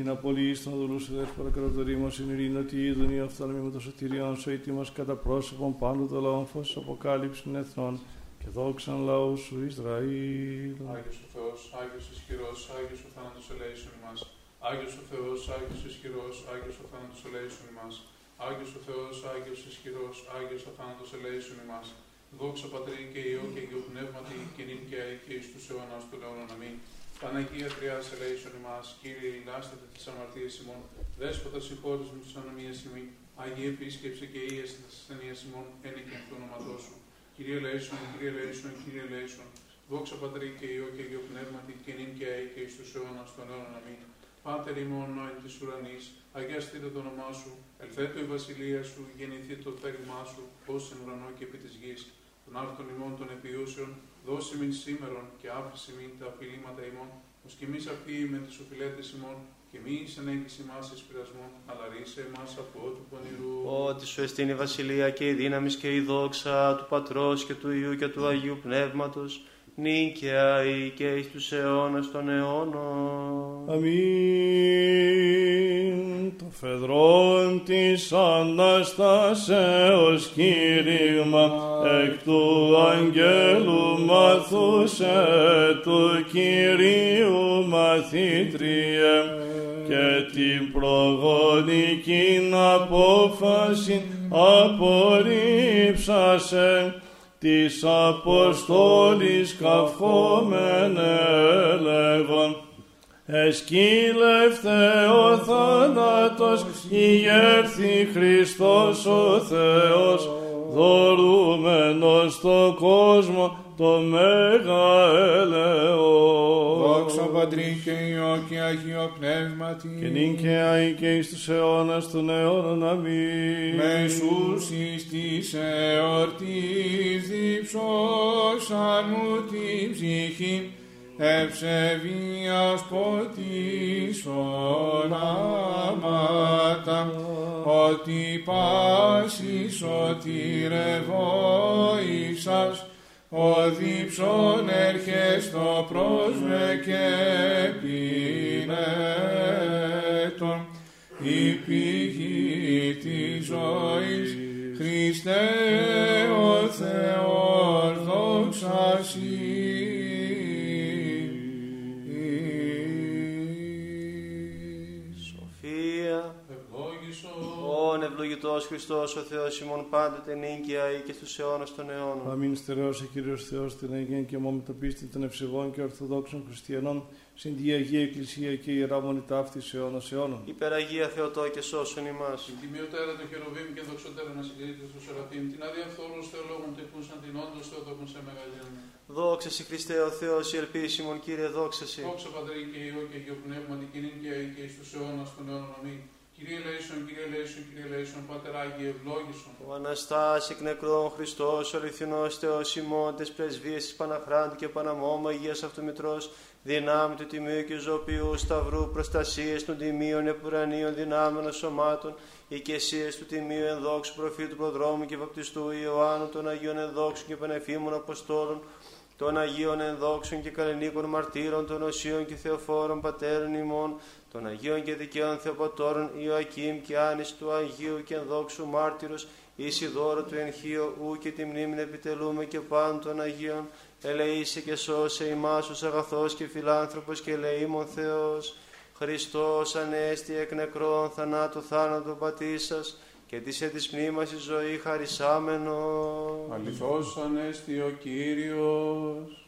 Speaker 3: Είναι απολύεις των δούλους ιδέες παρακρατορή μας in ειρήνη ότι είδουν οι αυθαλμοί με το σωτηριόν σου ήτι μας κατά πρόσωπον πάντου το λαόν φως αποκάλυψην εθνών και δόξαν λαούς σου Ισραήλ.
Speaker 2: Άγιος ο Θεός, Άγιος ισχυρός, Άγιος ο θάνατος ελέησον ημάς. Άγιος ο Θεός, Άγιος ισχυρός, Άγιος ο θάνατος ελέησον ημάς. Άγιος ο Θεός, Άγιος ισχυρός, Άγιος ο θάνατος ελέησον ημάς. Δόξα Πατρί και Υιό και Υιό Πνεύματι και νυν και αεί και εις τους αιώνας του αιώνων αμήν. Παναγία Τριάς ελέησον ημάς, Κύριε ηλάστατε τις αμαρτίες ημών, Δέσποτα συγχώρες μου τις ανομίες ημών, Αγία επίσκεψε και ίεση τις ασθενείες ημών, ένε και εκ του όνοματός σου. Κύριε Λέησον, Κύριε Λέησον, Κύριε Λέησον, δόξα Πατρί και Υιό και Υιό Πνεύματι και νυν και αεί και εις τους αιώνας των αιώνων αμήν. Πάτερ ημών εν της ουρανής, αγιαστείτε το όνομά σου, ελθέτω η βασιλεία σου, γεννηθεί το θέλημά σου, ως εν ουρανό και επί της γης. Των άρτων ημών των επιούσεων, δώσε μην σήμερον και άφησε μην τα απειλήματα ημών, ως και εμείς αφήει με τις οφειλέτες ημών, και μη συνέχιση μας εις πειρασμών, αλλά ρίσε εμάς από του πονηρού.
Speaker 1: Ότι σου εστίν η βασιλεία και η δύναμη και η δόξα του Πατρός και του Υιού και του Αγίου Πνεύματος, νίκαια ή και εις τους αιώνας των αιώνων.
Speaker 3: Αμήν. Το φεδρόν της Αναστάσεως κήρυγμα εκ του Αγγέλου μαθούσε του Κυρίου μαθήτριε και την προγονική απόφαση απορρίψασε της Αποστόλης καυχόμεν έλεγον Εσκύλευθε ο θάνατος, ηγέρθη Χριστός ο Θεός, δωρούμενος στο κόσμο το Μέγα Ελεός.
Speaker 4: Δόξα Πατρί και Υιό και Αγίο Πνεύματι.
Speaker 3: Και νυν και αεί και εις τους αιώνας των αιώνων αμήν.
Speaker 4: Μεσούς εις της εορτής διψώσαν μου την ψυχή ευσεβίας ποτής ονάματα ότι πάσης σωτηρευόησας ο δίψον έρχεστο πρόσμε και πινέτων η πηγή της ζωής, Χριστέ ο
Speaker 1: ευλογητός Χριστός ο Θεός ημών πάντοτε νίκαια ή και στους αιώνας των αιώνων.
Speaker 3: Αμήν στερεώσε Κύριος Θεός την Αγία και μόνο το πίστη των ευσεβών και ορθοδόξων χριστιανών, συν τη Αγία Εκκλησία και Ιερά Μονή ταύτης αιώνας αιώνων.
Speaker 1: Υπεραγία Θεοτό και σώσον ημάς.
Speaker 2: Την τιμιωτέρα του χεροβήμ και δοξωτέρα να συγκρίνεται στο Σεραφείμ, την αδιαφθόρους θεολόγων τεκούσαν την όντως Θεοτόκον σε μεγαλύτερον.
Speaker 1: Δόξα σε Χριστέ ο Θεός, η ελπίσιμον Κύριε, δόξα σε.
Speaker 2: Δόξα Πατρί και Υιό και Αγίο Πνεύματι, και νυν και αεί και εις τους αιώνας των αιώνων αμήν. Κύριε Λέησον, Κύριε Λέησον, Κύριε Λέησον, Πάτερ Άγιε, ευλόγησον.
Speaker 1: Ο Αναστάς εκ νεκρών Χριστός, ο αληθινός Θεός ημών, τες πρεσβείες της Παναχράντου και Παναμώμα, Αγίας Αυτομητρός, δυνάμει του Τιμίου και Ζωπιού Σταυρού, προστασίες των Τιμίων Επουρανίων δυνάμεων σωμάτων, οικεσίες του Τιμίου Ενδόξου Προφήτου Προδρόμου και Βαπτιστού Ιωάννου, των Αγίων Ενδόξων και Πανεφήμων Αποστόλων, των Αγίων Ενδόξων και Καλλινίκων Μαρτύρων, των Οσίων και Θεοφόρων Πατέρων ημών, των Αγίων και Δικαίων Θεοπατώρων Ιωακήμ και Άνης του Αγίου και Ενδόξου Μάρτυρος, Ισιδόρο του Ενχείου, ου και τη μνήμη επιτελούμε και πάντων των Αγίων, ελεήσε και σώσε ημάς ως αγαθός και φιλάνθρωπος και ελεήμων Θεός. Χριστός ανέστη εκ νεκρών θανάτου θάνατο πατήσας και της έ της μνήμας η ζωή χαρισάμενος.
Speaker 2: Αληθώς ανέστη ο Κύριος.